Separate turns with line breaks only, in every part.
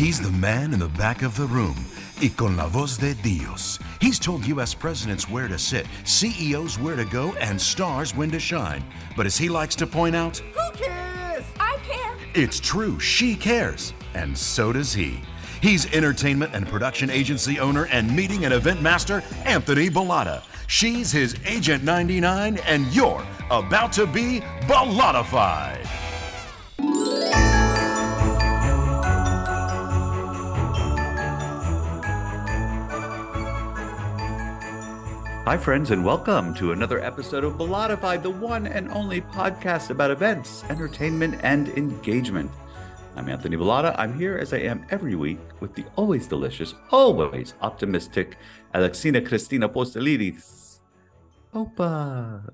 He's the man in the back of the room. Y con la voz de Dios. He's told U.S. presidents where to sit, CEOs where to go, and stars when to shine. But as he likes to point out,
Who cares? I care.
it's true, she cares. And so does he. He's entertainment and production agency owner and meeting and event master, Anthony Bollotta. She's his Agent 99, and you're about to be Bollottafied.
Hi, friends, and welcome to another episode of Bollottafied, the one and only podcast about events, entertainment, and engagement. I'm Anthony Bollotta. I'm here as I am every week with the always delicious, always optimistic Alexina Cristina Postelidis. Opa!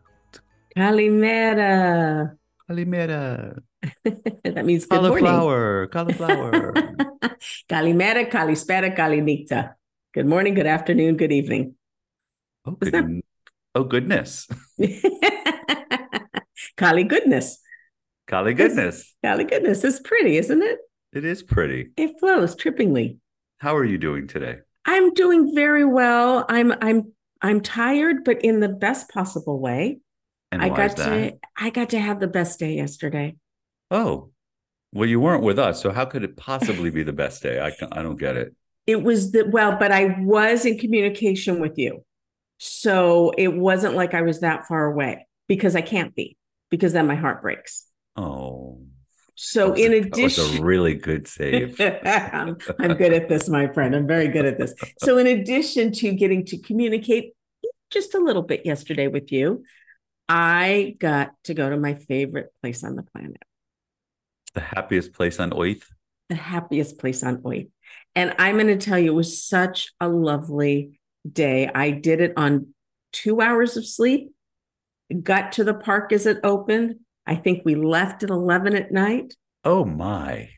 Calimera.
Calimera.
that means good morning.
Cauliflower. Cauliflower.
Calimera, calispera, calinita. Good morning, good afternoon, good evening.
Oh, good, oh, goodness.
Cali goodness.
Cali goodness.
Cali goodness is pretty, isn't it?
It is pretty.
It flows trippingly.
How are you doing today?
I'm doing very well. I'm I'm I'm tired, but in the best possible way.
And
I got to I got to have the best day yesterday.
Oh, well, you weren't with us, so how could it possibly be the best day? I can, I don't get it.
It was the well, but I was in communication with you. So it wasn't like I was that far away because I can't be, because then my heart breaks.
Oh,
So in
a, that was
addition,
a really good save.
I'm, I'm good at this, my friend. I'm very good at this. So in addition to getting to communicate just a little bit yesterday with you, I got to go to my favorite place on the planet,
the happiest place on earth.
the happiest place on earth. And I'm going to tell you, it was such a lovely day. I did it on two hours of sleep, got to the park as it opened. I think we left at 11 at night.
Oh my,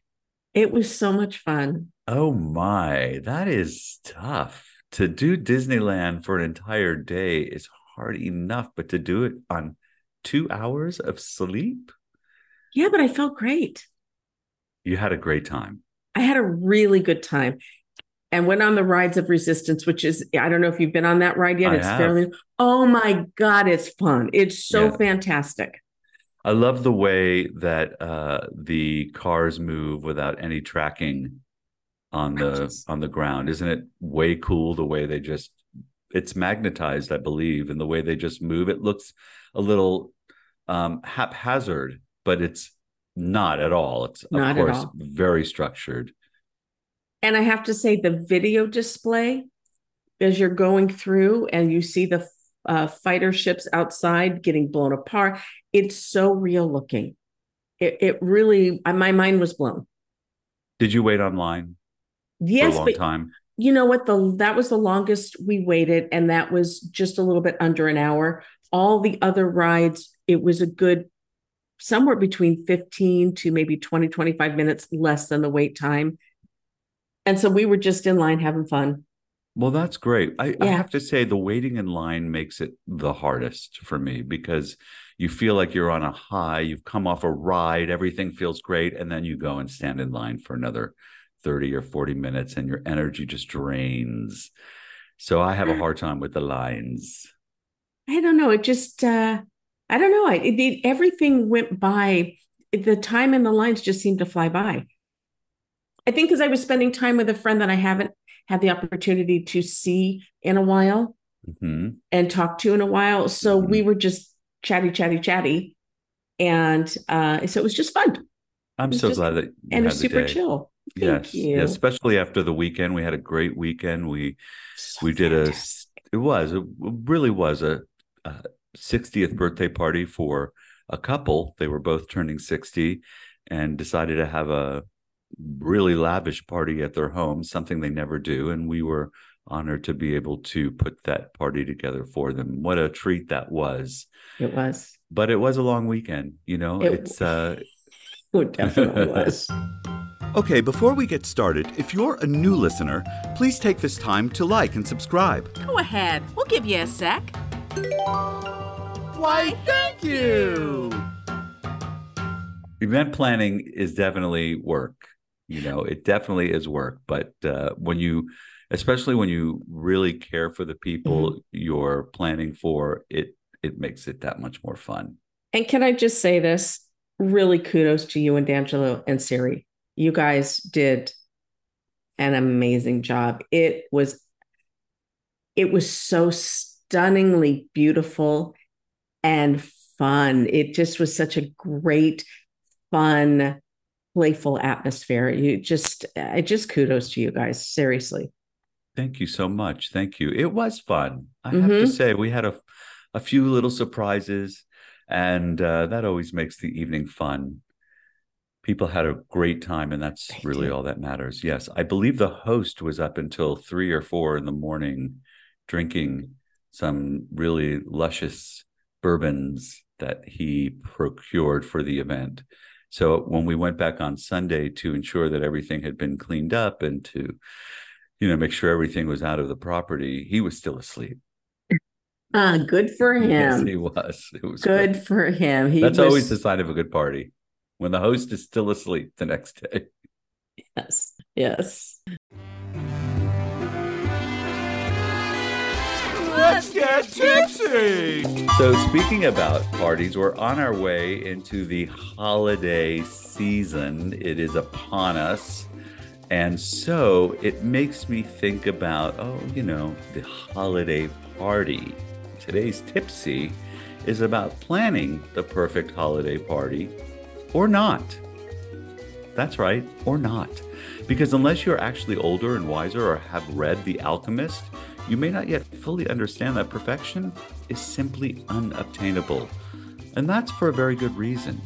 It was so much fun.
oh my, that is tough. To do Disneyland for an entire day is hard enough, but to do it on two hours of sleep,
Yeah, but I felt great.
you had a great time.
I had a really good time and went on the Rise of Resistance, which is, I don't know if you've been on that ride yet.
I
it's
have.
fairly, oh my God, it's fun. It's so
Yeah.
fantastic.
I love the way that uh, the cars move without any tracking on the
Gorgeous.
on the ground. Isn't it way cool the way they just it's magnetized, I believe, and the way they just move. It looks a little um, haphazard, but it's not at all. It's of
Not
course very structured.
And I have to say, the video display as you're going through and you see the uh, fighter ships outside getting blown apart, it's so real looking. It, it really, my mind was blown.
Did you wait online
Yes,
for a long
but
time?
you know what the that was the longest we waited and that was just a little bit under an hour all the other rides it was a good somewhere between 15 to maybe 20 25 minutes less than the wait time and so we were just in line having fun
Well, that's great. I, I have to say, the waiting in line makes it the hardest for me because you feel like you're on a high. You've come off a ride, everything feels great. And then you go and stand in line for another 30 or 40 minutes, and your energy just drains. So I have a hard time with the lines.
i don't know it just uh i don't know I, it, it- everything went by the time in the lines just seemed to fly by i think because i was spending time with a friend that i haven't had the opportunity to see in a while
hmm
and talk to in a while. So
Mhm.
we were just chatty, chatty, chatty. And uh, so it was just fun
I'm so
just-
glad that you
and super
day.
chill. Thank
Yes,
you.
yes, especially after the weekend. We had a great weekend. We
So
we did a it was it really was a, a 60th birthday party for a couple they were both turning 60 and decided to have a really lavish party at their home something they never do and we were honored to be able to put that party together for them what a treat that was
It was.
but it was a long weekend you know
It-
it's uh
It definitely was.
Okay, before we get started, if you're a new listener, please take this time to like and subscribe.
Go ahead. We'll give you a sec.
Why, thank you. Event planning is definitely work. You know, it definitely is work, but uh, when you, especially when you really care for the people
Mm-hmm.
you're planning for, it it makes it that much more fun.
And can I just say this? Really kudos to you and D'Angelo and Siri. You guys did an amazing job. It was it was so stunningly beautiful and fun. It just was such a great, fun, playful atmosphere. You just I just kudos to you guys. Seriously.
Thank you so much. Thank you. It was fun. I have to
Mhm.
say, we had a a few little surprises, and uh, that always makes the evening fun. People had a great time, and that's
They
really
did.
all that matters. Yes, I believe the host was up until three or four in the morning, drinking some really luscious bourbons that he procured for the event. So when we went back on Sunday to ensure that everything had been cleaned up and to, you know, make sure everything was out of the property, he was still asleep.
Ah, good for him.
Yes, he was. It was
good
great.
for him. He
That's
was,
always the sign of a good party when the host is still asleep the next day.
yes. Yes.
Get tipsy!
So, speaking about parties, we're on our way into the holiday season. It is upon us. And so it makes me think about, oh, you know, the holiday party. Today's tipsy is about planning the perfect holiday party or not. That's right, or not. Because unless you're actually older and wiser or have read The Alchemist, you may not yet fully understand that perfection is simply unobtainable. And that's for a very good reason.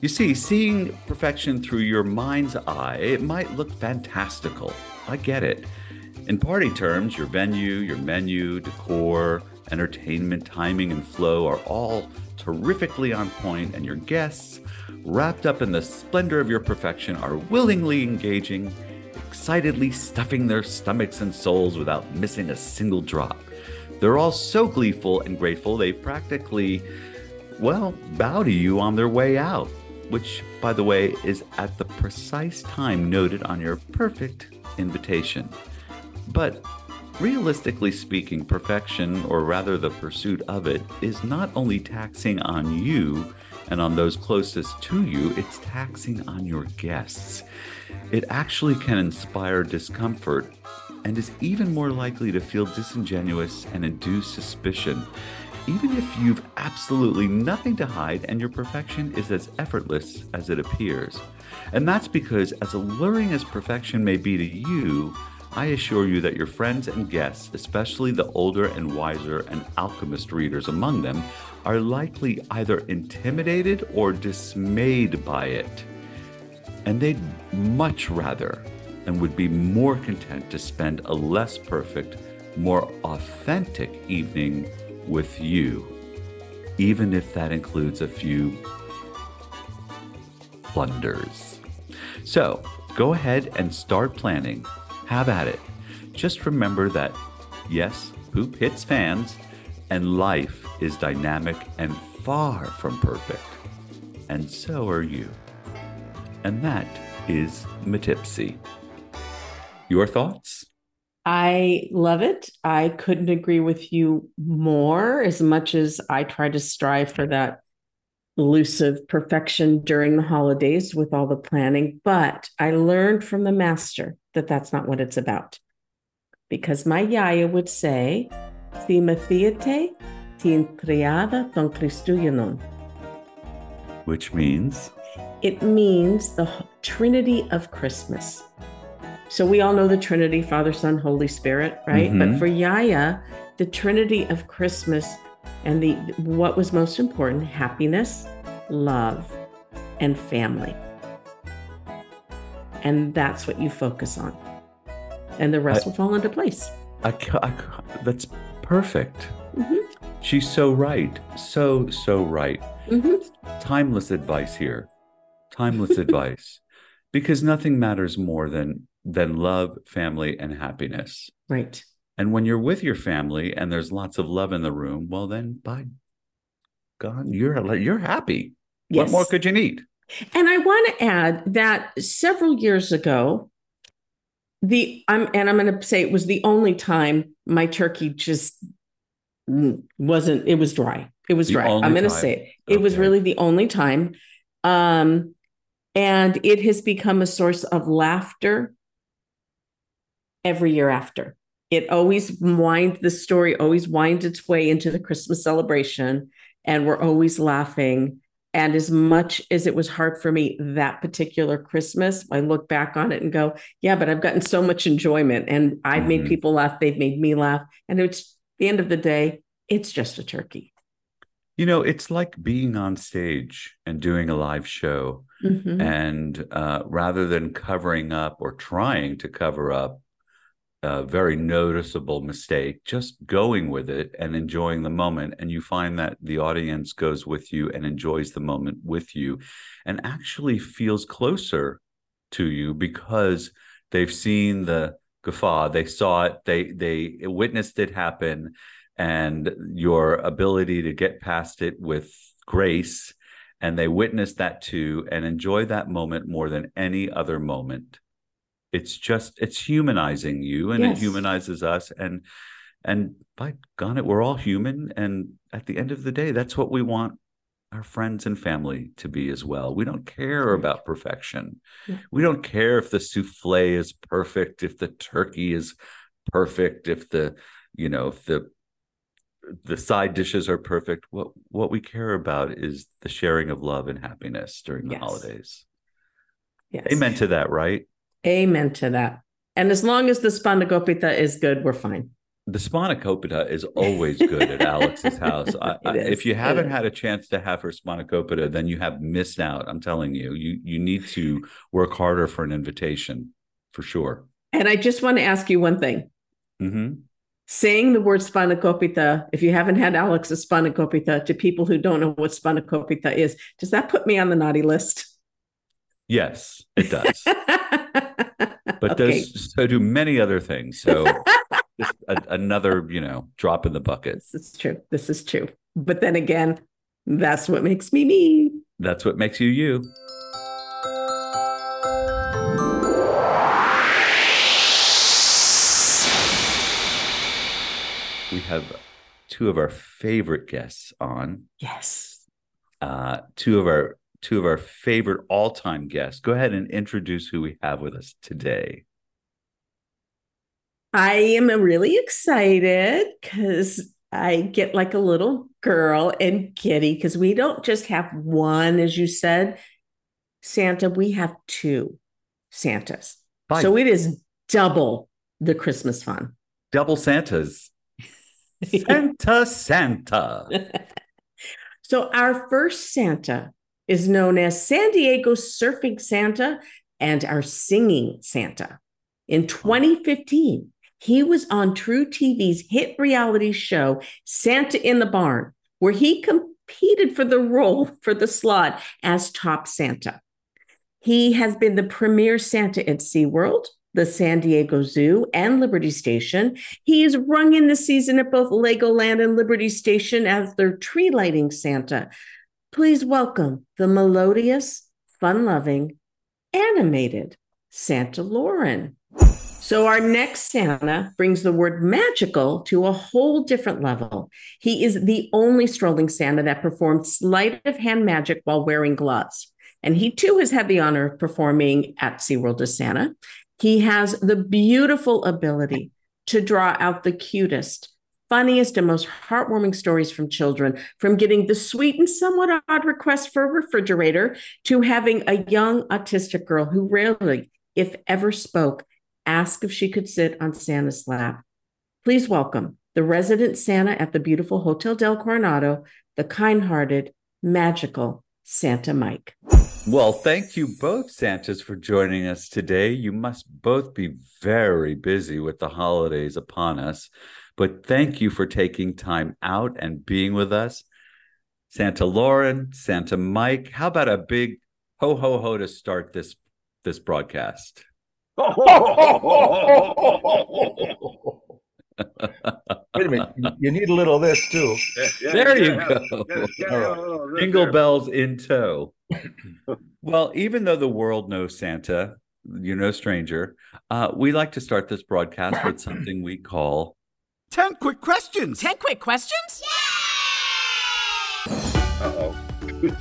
You see, seeing perfection through your mind's eye, it might look fantastical. I get it. In party terms, your venue, your menu, decor, entertainment, timing, and flow are all terrifically on point, and your guests, wrapped up in the splendor of your perfection, are willingly engaging, excitedly stuffing their stomachs and souls without missing a single drop. They're all so gleeful and grateful, they practically, well, bow to you on their way out, which, by the way, is at the precise time noted on your perfect invitation. But realistically speaking, perfection, or rather the pursuit of it, is not only taxing on you and on those closest to you, it's taxing on your guests. It actually can inspire discomfort and is even more likely to feel disingenuous and induce suspicion, even if you've absolutely nothing to hide and your perfection is as effortless as it appears. And that's because, as alluring as perfection may be to you, I assure you that your friends and guests, especially the older and wiser and alchemist readers among them, are likely either intimidated or dismayed by it. And they'd much rather and would be more content to spend a less perfect, more authentic evening with you, even if that includes a few blunders. So go ahead and start planning. Have at it. Just remember that, yes, poop hits fans, and life is dynamic and far from perfect. And so are you. And that is Matipsy. Your thoughts?
I love it. I couldn't agree with you more as much as I try to strive for that elusive perfection during the holidays with all the planning. But I learned from the master that that's not what it's about. Because my yaya would say, Si mathiate, tin triada ton Christuyanon.
Which means
It means the Trinity of Christmas. So we all know the Trinity, Father, Son, Holy Spirit, right?
Mhm.
But for Yaya, the Trinity of Christmas and the what was most important, happiness, love, and family. And that's what you focus on. And the rest
I-
will fall into place.
I, I that's perfect.
Mhm.
She's so right. So, so right.
Mhm.
Timeless advice here. Timeless advice. Because nothing matters more than than love, family, and happiness.
Right.
And when you're with your family and there's lots of love in the room, well then by God, you're you're happy.
Yes.
What more could you need?
And I want to add that several years ago, the I'm and I'm going to say it was the only time my turkey just wasn't. It was dry. It was
The
dry. I'm going to say it. It was really the only time, um, and it has become a source of laughter every year after. It always winds the story always winds its way into the Christmas celebration, and we're always laughing. And as much as it was hard for me that particular Christmas, I look back on it and go, yeah, but I've gotten so much enjoyment and I've made
Mhm.
people laugh. They've made me laugh. And it's the end of the day, it's just a turkey.
You know, it's like being on stage and doing a live show.
Mhm.
And uh, rather than covering up or trying to cover up a very noticeable mistake, just going with it and enjoying the moment. And you find that the audience goes with you and enjoys the moment with you and actually feels closer to you because they've seen the guffaw, they saw it, they they witnessed it happen, and your ability to get past it with grace and they witness that too and enjoy that moment more than any other moment it's just it's humanizing you and
Yes.
it humanizes us and and by gone it we're all human and at the end of the day that's what we want our friends and family to be as well we don't care about perfection
Yeah.
we don't care if the souffle is perfect if the turkey is perfect if the you know if the the side dishes are perfect what what we care about is the sharing of love and happiness during the
Yes.
holidays
Yes.
amen to that right
Amen to that. And as long as the spanakopita is good, we're fine.
the spanakopita is always good at Alex's house. I, I, if you haven't had a chance to have her spanakopita, then you have missed out. I'm telling you, you you need to work harder for an invitation for sure.
And I just want to ask you one thing.
hmm
Saying the word spanakopita, if you haven't had Alex's spanakopita, to people who don't know what spanakopita is, does that put me on the naughty list?
Yes, it does. But
okay.
does so do many other things. So just a, another, you know, drop in the bucket.
This is true. This is true. But then again, that's what makes me me.
That's what makes you you. We have two of our favorite guests on.
Yes.
Uh, two of our two of our favorite all-time guests. Go ahead and introduce who we have with us today.
I am really excited because I get like a little girl and kitty because we don't just have one, as you said, Santa, we have two Santas.
By
So it is double the Christmas fun.
double Santas. Santa Santa.
so our first Santa is known as San Diego Surfing Santa and our Singing Santa. In 2015, he was on truTV's hit reality show, Santa in the Barn, where he competed for the role for the slot as top Santa. He has been the premier Santa at SeaWorld, the San Diego Zoo, and Liberty Station. He is rung in the season at both Legoland and Liberty Station as their tree lighting Santa. Please welcome the melodious, fun loving, animated Santa Loren. So, our next Santa brings the word magical to a whole different level. He is the only strolling Santa that performed sleight of hand magic while wearing gloves. And he too has had the honor of performing at SeaWorld as Santa. He has the beautiful ability to draw out the cutest, funniest, and most heartwarming stories from children, from getting the sweet and somewhat odd request for a refrigerator to having a young autistic girl who rarely, if ever, spoke ask if she could sit on Santa's lap. Please welcome the resident Santa at the beautiful Hotel del Coronado, the kind hearted, magical Santa Mike.
Well, thank you both, Santas, for joining us today. You must both be very busy with the holidays upon us, but thank you for taking time out and being with us. Santa Loren, Santa Mike, how about a big ho ho ho to start this this broadcast?
Wait a minute. You- You need a little of this too.
Yeah,
There you
yeah,
go.
yeah, yeah,
All right.
yeah, yeah, right
Jingle
there.
bells in tow. well, even though the world knows Santa, you're no stranger. Uh, we like to start this broadcast with something we call
10 quick questions.
Ten quick questions?
Uh-oh.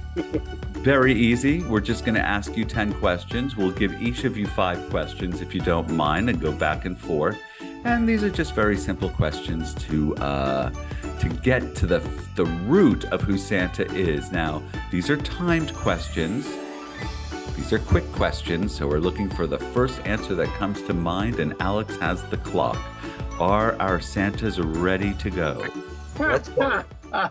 very easy. We're just going to ask you 10 questions. We'll give each of you five questions if you don't mind and go back and forth. And these are just very simple questions to uh, to get to the the root of who Santa is. Now, these are timed questions. These are quick questions, so we're looking for the first answer that comes to mind, and Alex has the clock. Are our Santas ready to go?
Let's go.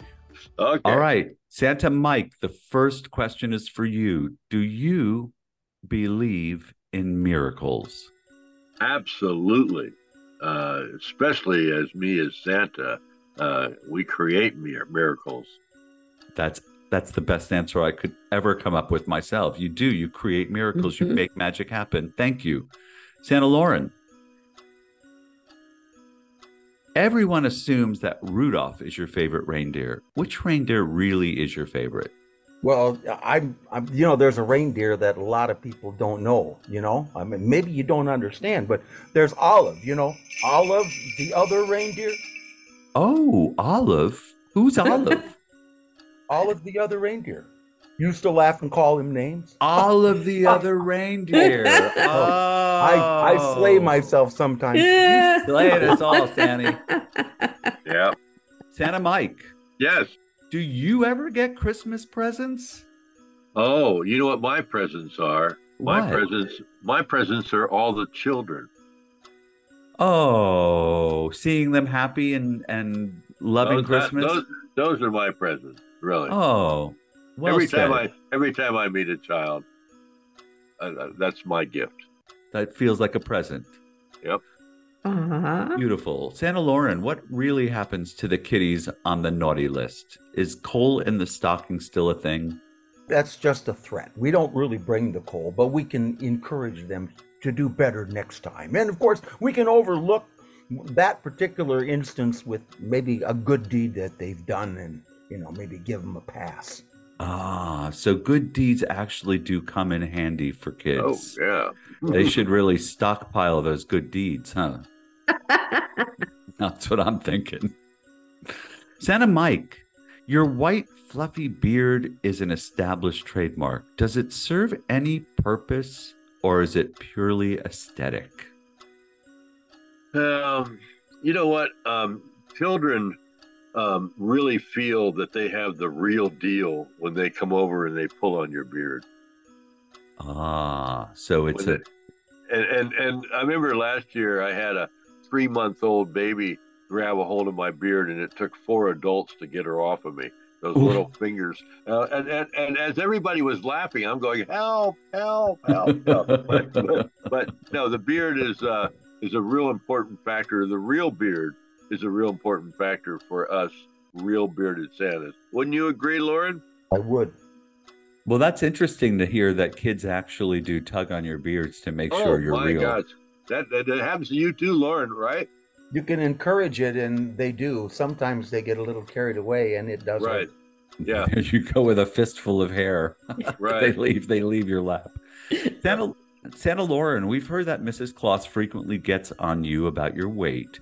Okay.
All right, Santa Mike, the first question is for you. Do you believe in miracles?
Absolutely. Uh, especially as me as Santa, uh, we create miracles.
That's that's the best answer I could ever come up with myself. You do, you create miracles, you
Mhm.
make magic happen. Thank you. Santa Loren. Everyone assumes that Rudolph is your favorite reindeer. Which reindeer really is your favorite?
Well, I'm, I'm, you know, there's a reindeer that a lot of people don't know, you know? I mean, maybe you don't understand, but there's Olive, you know? Olive, the other reindeer,
Oh, Olive. Who's Olive?
Olive, the other reindeer. Used to laugh and call him names.
Olive the other reindeer. Oh.
I, I slay oh. myself sometimes.
Yeah.
Slaying us all, Santa.
Yeah.
Santa Mike,
Yes.
Do you ever get Christmas presents?
Oh, you know what my presents are? My
What?
presents. My presents are all the children.
Oh, seeing them happy and and loving
Those- that-
Christmas.
those, those are my presents. Really.
oh, well
every
said.
time I every time I meet a child, uh, uh, that's my gift.
that feels like a present.
Uh-huh.
Beautiful, Santa Loren. What really happens to the kiddies on the naughty list? Is coal in the stocking still a thing?
That's just a threat. We don't really bring the coal, but we can encourage them to do better next time. And of course, we can overlook that particular instance with maybe a good deed that they've done and, you know, maybe give them a pass.
Ah, so good deeds actually do come in handy for kids.
Oh yeah.
They should really stockpile those good deeds, huh? That's what I'm thinking. Santa Mike, your white fluffy beard is an established trademark. Does it serve any purpose or is it purely aesthetic?
Um, you know what? Um, children um, really feel that they have the real deal when they come over and they pull on your beard.
Ah, so it's
When
a
And and and I remember last year I had a three month old baby grab a hold of my beard, and it took four adults to get her off of me. Those
Oof.
little fingers, uh, and, and and as everybody was laughing, I'm going, "Help! Help! Help!" help. but, but, but no, the beard is uh, is a real important factor. The real beard is a real important factor for us, real bearded Santas. Wouldn't you agree, Loren?
I would.
well. That's interesting to hear that kids actually do tug on your beards to make
oh
sure you're
my
real.
gosh, that, that that happens to you too, Loren, right?
You can encourage it, and they do. Sometimes they get a little carried away, and it does.
Right. Yeah.
You go with a fistful of hair.
right.
they leave they leave your lap. Santa Santa Loren, we've heard that Mrs. Claus frequently gets on you about your weight.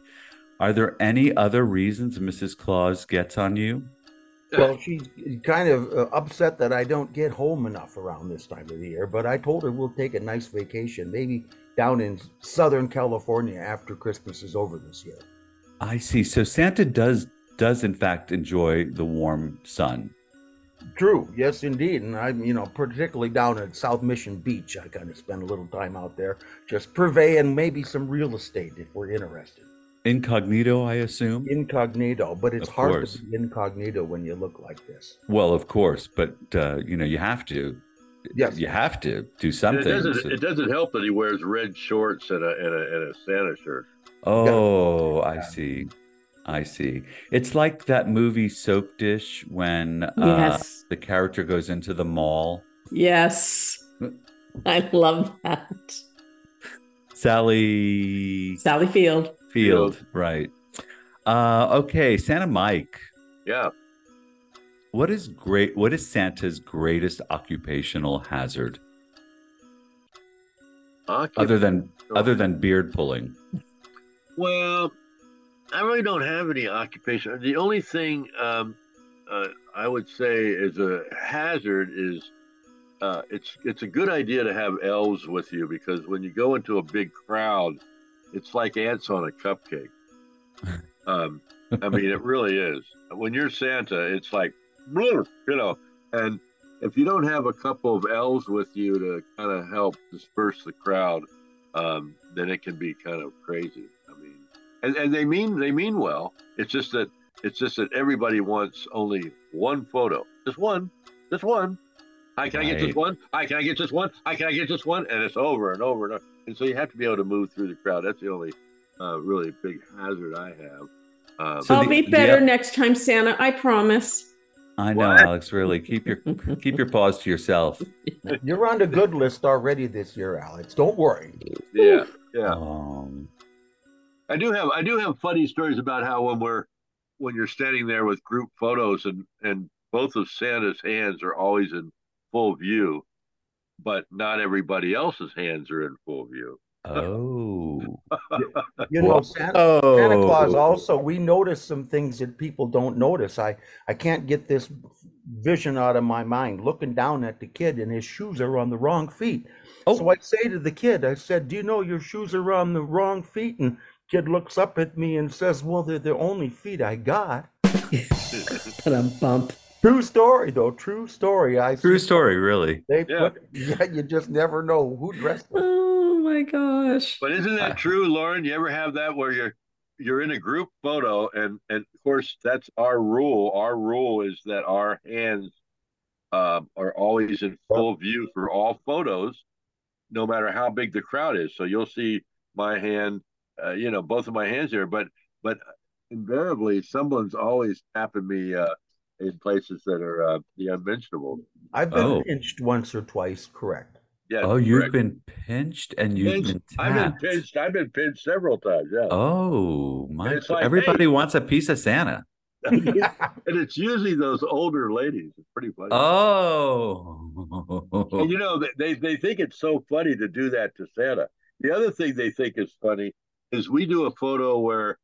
Are there any other reasons Mrs. Claus gets on you?
Well, she's kind of uh, upset that I don't get home enough around this time of the year, but I told her we'll take a nice vacation, maybe down in Southern California after Christmas is over this year.
I see. So Santa does does in fact enjoy the warm sun.
True, yes, indeed. And I'm, you know, particularly down at South Mission Beach, I kind of spend a little time out there, just purveying maybe some real estate if we're interested.
Incognito, I assume.
Incognito, but it's
Of
hard
course.
to be incognito when you look like this.
Well, of course, but uh, you know you have to.
Yes.
you have to do something.
it doesn't. It doesn't help that he wears red shorts and a and a, and a Santa shirt.
Oh, I see. I see. It's like that movie Soapdish when uh,
Yes.
the character goes into the mall.
Yes. I love that.
Sally
Sally Field.
Field, right. Uh, okay, Santa Mike.
Yeah.
What is great? What is Santa's greatest occupational hazard other than other than beard pulling?
Well, I really don't have any occupation. The only thing um, uh, I would say is a hazard is uh, it's it's a good idea to have elves with you because when you go into a big crowd, it's like ants on a cupcake. Um, I mean, it really is. When you're Santa, it's like, you know, and if you don't have a couple of elves with you to kind of help disperse the crowd, um, then it can be kind of crazy. I mean, and, and they mean they mean well. It's just that it's just that everybody wants only one photo, just one, just one. Hi, can I get just one? Hi, can I get just one? Hi, can I get just one? And it's over and over and over. And so you have to be able to move through the crowd. That's the only uh, really big hazard I have. Um,
So
I'll
the-
be
the-
better next time, Santa. I promise.
I know,
What?
Alex. Really, keep your keep your paws to yourself.
You're on the good list already this year, Alex. Don't worry.
yeah, yeah.
Um,
I do have I do have funny stories about how when we're when you're standing there with group photos and and both of Santa's hands are always in full view, but not everybody else's hands are in full view.
Oh,
You know, Santa,
oh,
Santa Claus also, we notice some things that people don't notice. I, I can't get this vision out of my mind looking down at the kid and his shoes are on the wrong feet.
Oh.
So I say to the kid, I said, Do you know your shoes are on the wrong feet? And kid looks up at me and says, Well, they're the only feet I got.
But I'm bump.
True story, though. True story. I
True
see
story, really.
They
Yeah.
put, yeah, you just never know who dressed them.
My gosh.
But isn't that true, Loren? You ever have that where you're you're in a group photo and and of course that's our rule. Our rule is that our hands um, are always in full view for all photos, no matter how big the crowd is. So you'll see my hand, uh, you know, both of my hands there, but but invariably someone's always tapping me uh, in places that are uh, the unmentionable.
I've been
Oh.
pinched once or twice, correct.
Yeah.
Oh, you've
correct.
been pinched and you've
Pinched.
been
I've been pinched. I've been pinched several times. Yeah.
Oh my!
like,
Everybody
hey.
wants a piece of Santa.
and it's usually those older ladies. It's pretty funny.
Oh,
And you know, they they think it's so funny to do that to Santa. The other thing they think is funny is we do a photo where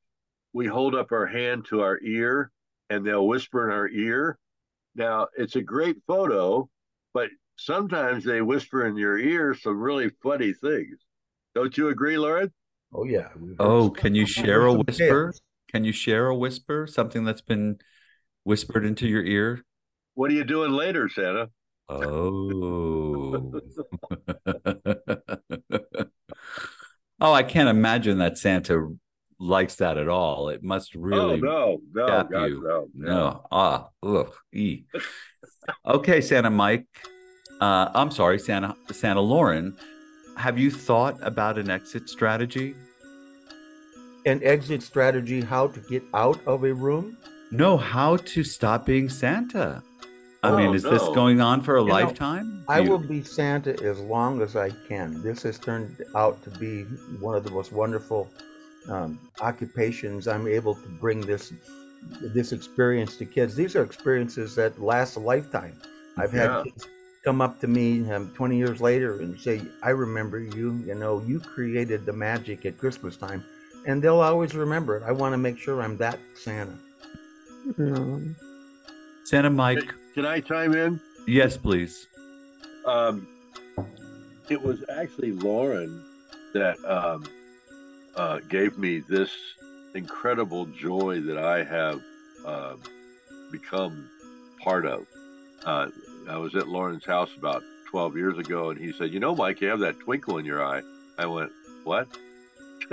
we hold up our hand to our ear and they'll whisper in our ear. Now, it's a great photo, but sometimes they whisper in your ear some really funny things. Don't you agree, Loren?
Oh yeah.
oh!
some-
Can you share a whisper?
tales.
Can you share a whisper? Something that's been whispered into your ear?
What are you doing later, Santa?
Oh. oh, I can't imagine that Santa likes that at all. It must really
oh no, no,
tap
gosh,
you.
no,
No. Ah, ugh, ee. okay, Santa Mike. Uh, I'm sorry, Santa Santa Loren. Have you thought about an exit strategy?
An exit strategy how to get out of a room?
No, how to stop being Santa. I
Oh,
mean, is this going on for a
You know,
lifetime?
I
You-
will be Santa as long as I can. This has turned out to be one of the most wonderful um, occupations. I'm able to bring this this experience to kids. These are experiences that last a lifetime. I've had kids come up to me um, 20 years later and say, "I remember you. You know, you created the magic at Christmas time," and they'll always remember it. I want to make sure I'm that Santa.
No.
Santa Mike.
Can I chime in?
Yes, please.
Um, it was actually Loren that um, uh, gave me this incredible joy that I have uh, become part of. Uh, I was at Loren's house about 12 years ago, and he said, You know, Mike, you have that twinkle in your eye. I went, What?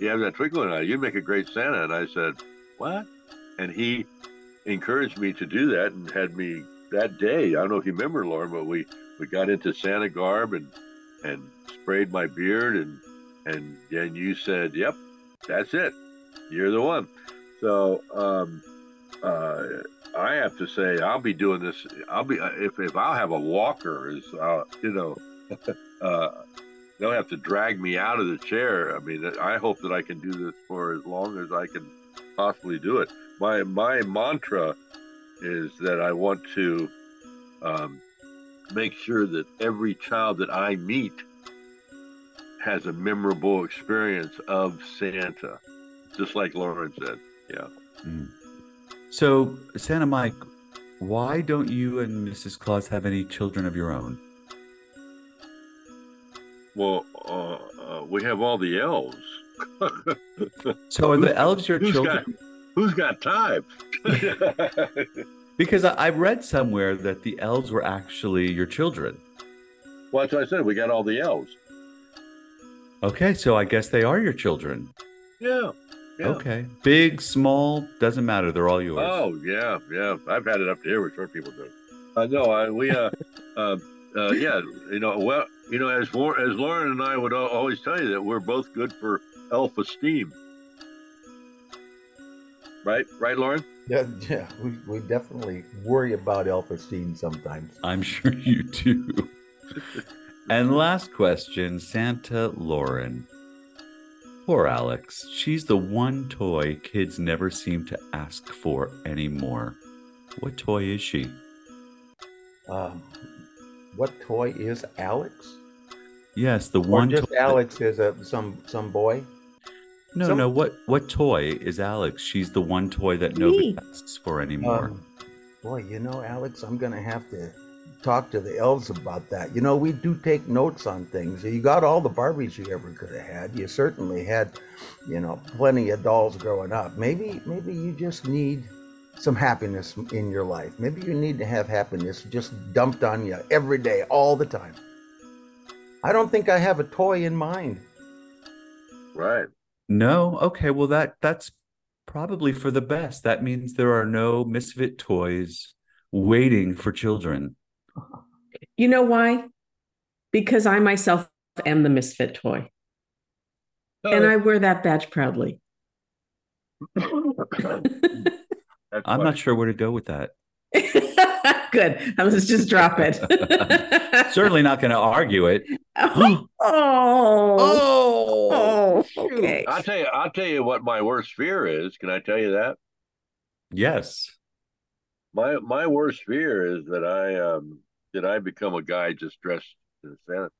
you have that twinkle in your eye. You'd make a great Santa. And I said, What? And he encouraged me to do that and had me that day. I don't know if you remember, Loren, but we we got into Santa garb and and sprayed my beard and and then you said, "Yep, that's it. You're the one." So um, uh, I have to say, I'll be doing this. I'll be if if I'll have a walker, is uh, you know, uh, they'll have to drag me out of the chair. I mean, I hope that I can do this for as long as I can possibly do it. My my mantra is that I want to um, make sure that every child that I meet has a memorable experience of Santa, just like Loren said. Yeah.
Mm. So, Santa Mike, why don't you and Mrs. Claus have any children of your own?
Well, uh, uh, we have all the elves.
so, are the elves your
who's
children?
Got, who's got time?
because I, I read somewhere that the elves were actually your children.
Well, that's what I said. We got all the elves.
Okay, so I guess they are your children.
Yeah. Yeah.
Okay. Big, small, doesn't matter. They're all yours.
Oh yeah, yeah. I've had it up to here with short people do. Uh, no, I, we uh, uh, uh, yeah, you know, well, you know, as as Loren and I would always tell you that we're both good for elf esteem. Right, right, Loren.
Yeah, yeah. We, we definitely worry about elf esteem sometimes.
I'm sure you do. and last question, Santa Loren. Poor Alex. She's the one toy kids never seem to ask for anymore. What toy is she?
Um, what toy is Alex?
Yes, the
or
one.
just Alex is a some some boy.
No, some... no. What what toy is Alex? She's the one toy that nobody asks for anymore. Um,
boy, you know, Alex, I'm gonna have to talk to the elves about that. You know, we do take notes on things. You got all the Barbies you ever could have had. You certainly had, you know, plenty of dolls growing up. Maybe maybe you just need some happiness in your life. Maybe you need to have happiness just dumped on you every day, all the time. I don't think I have a toy in mind.
Right.
No. Okay. Well, that that's probably for the best. That means there are no misfit toys waiting for children.
You know why? Because I myself am the misfit toy. Oh. And I wear that badge proudly.
I'm not sure where to go with that.
Good. Let's just drop it.
Certainly not going to argue it.
oh.
Oh. oh. Okay. I'll tell you. I'll tell you what my worst fear is. Can I tell you that?
Yes.
My my worst fear is that I um did I become a guy just dressed as Santa.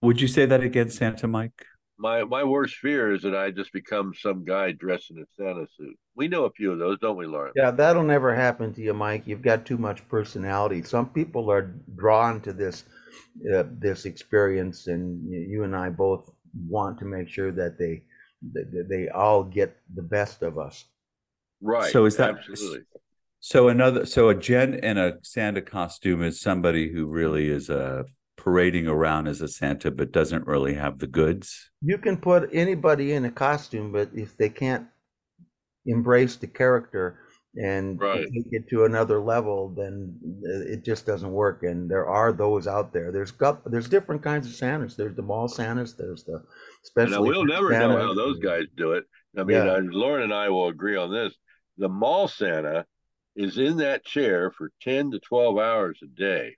Would you say that again, Santa Mike?
my my worst fear is that I just become some guy dressed in a Santa suit. We know a few of those, don't we, Loren?
Yeah, that'll never happen to you, Mike. You've got too much personality. Some people are drawn to this uh, this experience, and you and I both want to make sure that they that they all get the best of us.
Right.
So is that
absolutely?
So another so a Jen in a Santa costume is somebody who really is a parading around as a Santa but doesn't really have the goods?
You can put anybody in a costume, but if they can't embrace the character and
right.
take it to another level, then it just doesn't work. And there are those out there. There's got there's different kinds of Santas. There's the mall Santas. There's the special.
Now we'll never Santa. know how those guys do it. I mean, yeah. uh, Loren and I will agree on this. The mall Santa is in that chair for ten to twelve hours a day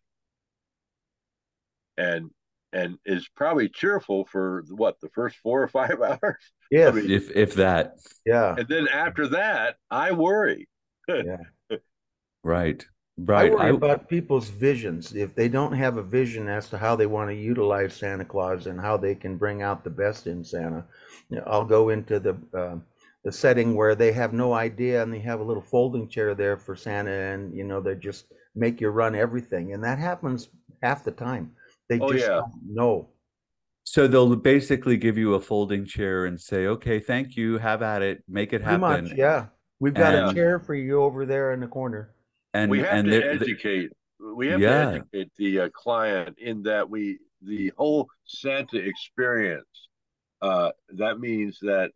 and and is probably cheerful for what the first four or five hours.
Yeah,
I mean, if if that.
Yeah,
and then after that, I worry.
yeah,
right. Right.
I worry I, about people's visions. If they don't have a vision as to how they want to utilize Santa Claus and how they can bring out the best in Santa, you know, I'll go into the uh, the setting where they have no idea and they have a little folding chair there for Santa, and you know they just make you run everything, and that happens half the time. They
oh,
just
yeah.
don't know.
So they'll basically give you a folding chair and say, "Okay, thank you. Have at it. Make it
Pretty
happen."
Much, yeah, we've got and, a chair for you over there in the corner.
And we have and to educate. We have yeah. to educate the uh, client in that we the whole Santa experience. Uh, that means that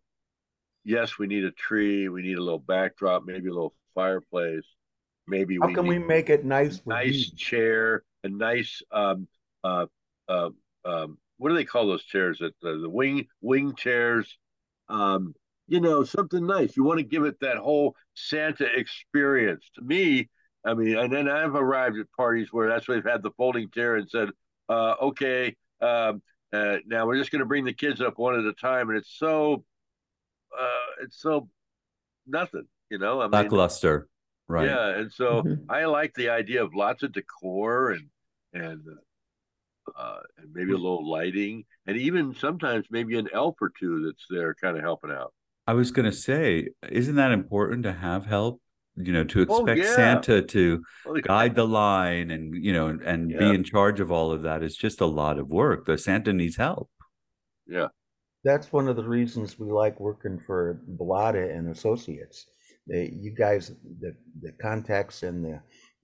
yes, we need a tree, we need a little backdrop, maybe a little fireplace, maybe.
How can we make it nice?
nice chair, a nice um, uh, uh, um, what do they call those chairs? That uh, the wing wing chairs. Um, you know, something nice. You want to give it that whole Santa experience. To me, I mean, and then I've arrived at parties where that's where they've had the folding chair and said, uh, "Okay, um, uh, now we're just going to bring the kids up one at a time," and it's so uh, it's so nothing. You know, I mean,
lackluster, right?
Yeah, and so
Mhm.
I like the idea of lots of decor and and uh, and maybe a little lighting, and even sometimes maybe an elf or two that's there, kind of helping out.
I was going to say, isn't that important to have help? You know, to
Oh,
expect
yeah.
Santa to
Well, yeah.
guide the line and you know and, and be in charge of all of that is just a lot of work. The Santa needs help.
Yeah,
That's one of the reasons we like working for Bollotta and Associates. They, you guys, the, the contacts and the,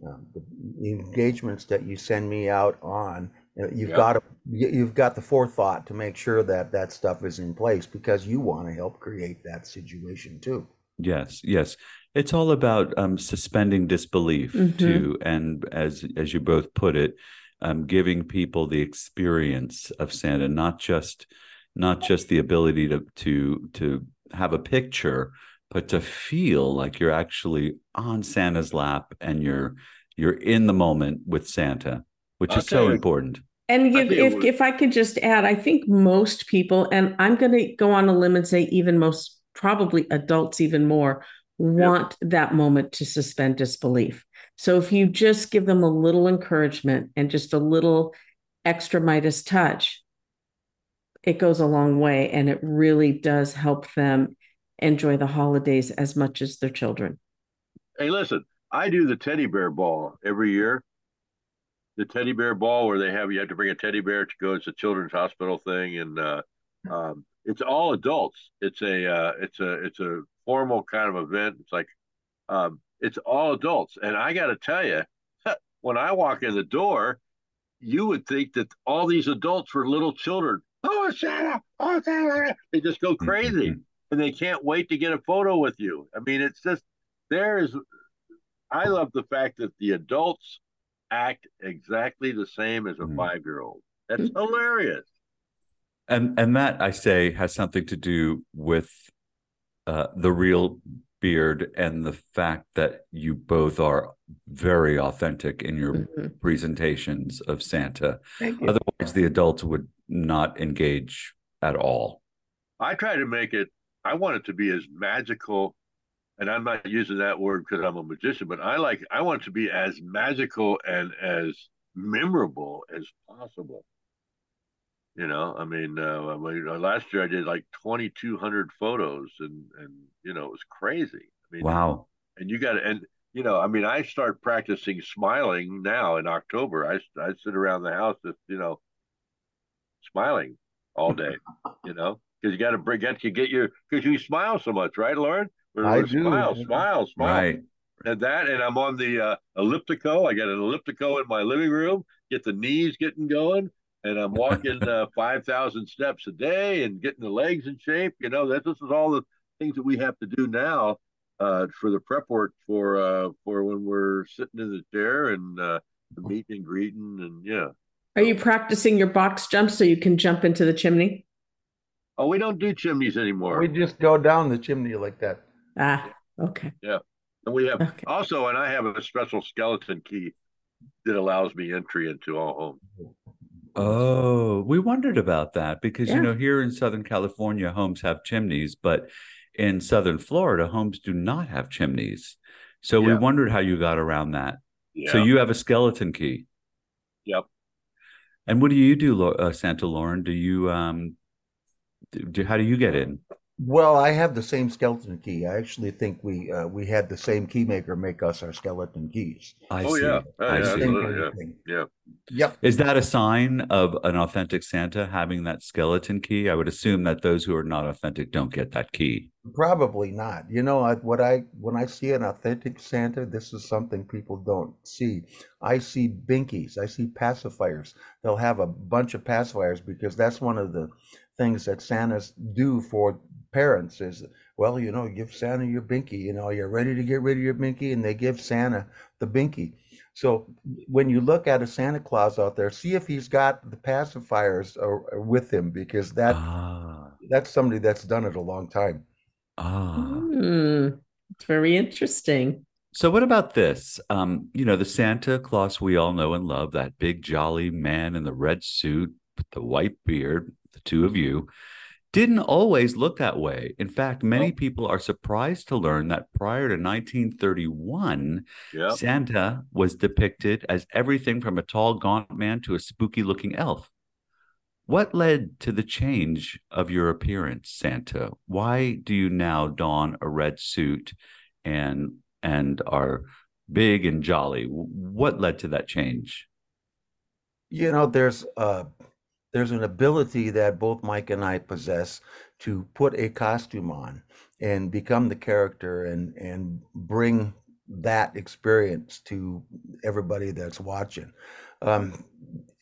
um, the engagements that you send me out on, uh, you've
Yeah.
got to, you- you've got the forethought to make sure that that stuff is in place because you want to help create that situation too.
Yes, yes. It's all about um, suspending disbelief
Mhm.
too, and as as you both put it, um, giving people the experience of Santa, not just not just the ability to to to have a picture, but to feel like you're actually on Santa's lap and you're you're in the moment with Santa, which
I'll
is so important.
And if, if if I could just add, I think most people, and I'm going to go on a limb and say even most, probably adults even more, want that moment to suspend disbelief. So if you just give them a little encouragement and just a little extra Midas touch, it goes a long way, and it really does help them enjoy the holidays as much as their children.
Hey, listen, I do the teddy bear ball every year. The teddy bear ball where they have you have to bring a teddy bear to go. It's a children's hospital thing, and uh, um, it's all adults. It's a uh, it's a it's a formal kind of event. It's like um, it's all adults, and I got to tell you, when I walk in the door, you would think that all these adults were little children. Oh, Santa! Oh, Santa! They just go crazy, and they can't wait to get a photo with you. I mean, it's just there is I love the fact that the adults act exactly the same as a
Mhm.
five year old. That's hilarious.
and and that I say has something to do with uh, the real beard and the fact that you both are very authentic in your
Mhm.
presentations of Santa.
Thank you.
Otherwise, the adults would not engage at all.
I try to make it, I want it to be as magical. And I'm not using that word because I'm a magician, but I like, I want it to be as magical and as memorable as possible. You know, I mean, uh, uh, last year I did like 2,200 photos and, and, you know, it was crazy. I mean,
Wow.
and you got to and you know i mean i start practicing smiling now in october i, I sit around the house just you know smiling all day you know? Because you got to bring get you get your because you smile so much right Loren? We're-
I
we're
do.
smile smile smile.
Right.
and that and i'm on the uh, elliptico. I got an elliptical in my living room get the knees getting going and i'm walking uh, 5000 steps a day and getting the legs in shape you know? That this is all the things that we have to do now uh, for the prep work for uh, for when we're sitting in the chair and uh, the meeting and greeting and yeah
Are you practicing your box jump so you can jump into the chimney?
oh we don't do chimneys anymore
We just go down the chimney like that.
Ah, okay. Yeah.
And we have
Okay.
also and i have a special skeleton key that allows me entry into all homes
Oh, we wondered about that because you know here in Southern California, homes have chimneys, but in Southern Florida, homes do not have chimneys. So we wondered how you got around that.
yeah
So you have a skeleton key.
Yep.
And what do you do, uh, Santa Loren? Do you um, do, how do you get in?
Well, I have the same skeleton key. I actually think we uh, we had the same key maker make us our skeleton keys.
I
oh
see.
yeah Oh,
I
yeah,
see.
Same
absolutely,
kind
yeah yeah
Yep.
Is that a sign of an authentic Santa having that skeleton key? I would assume that those who are not authentic don't get that key.
Probably not. You know, I, what I when I see an authentic Santa, this is something people don't see. I see binkies. I see pacifiers. They'll have a bunch of pacifiers because that's one of the things that Santas do for parents is, well, you know, give Santa your binky. You know, you're ready to get rid of your binky, and they give Santa the binky. So when you look at a Santa Claus out there, see if he's got the pacifiers uh, with him because that
ah,
that's somebody that's done it a long time.
ah.
Hmm, it's very interesting.
So what about this? Um, you know, the Santa Claus we all know and love, that big jolly man in the red suit with the white beard, the two of you. didn't always look that way. In fact, many
Oh.
people are surprised to learn that prior to 1931,
Yeah.
Santa was depicted as everything from a tall, gaunt man to a spooky looking elf. What led to the change of your appearance, Santa? Why do you now don a red suit and and are big and jolly? What led to that change?
You know, there's uh there's an ability that both Mike and I possess to put a costume on and become the character and and bring that experience to everybody that's watching. Um,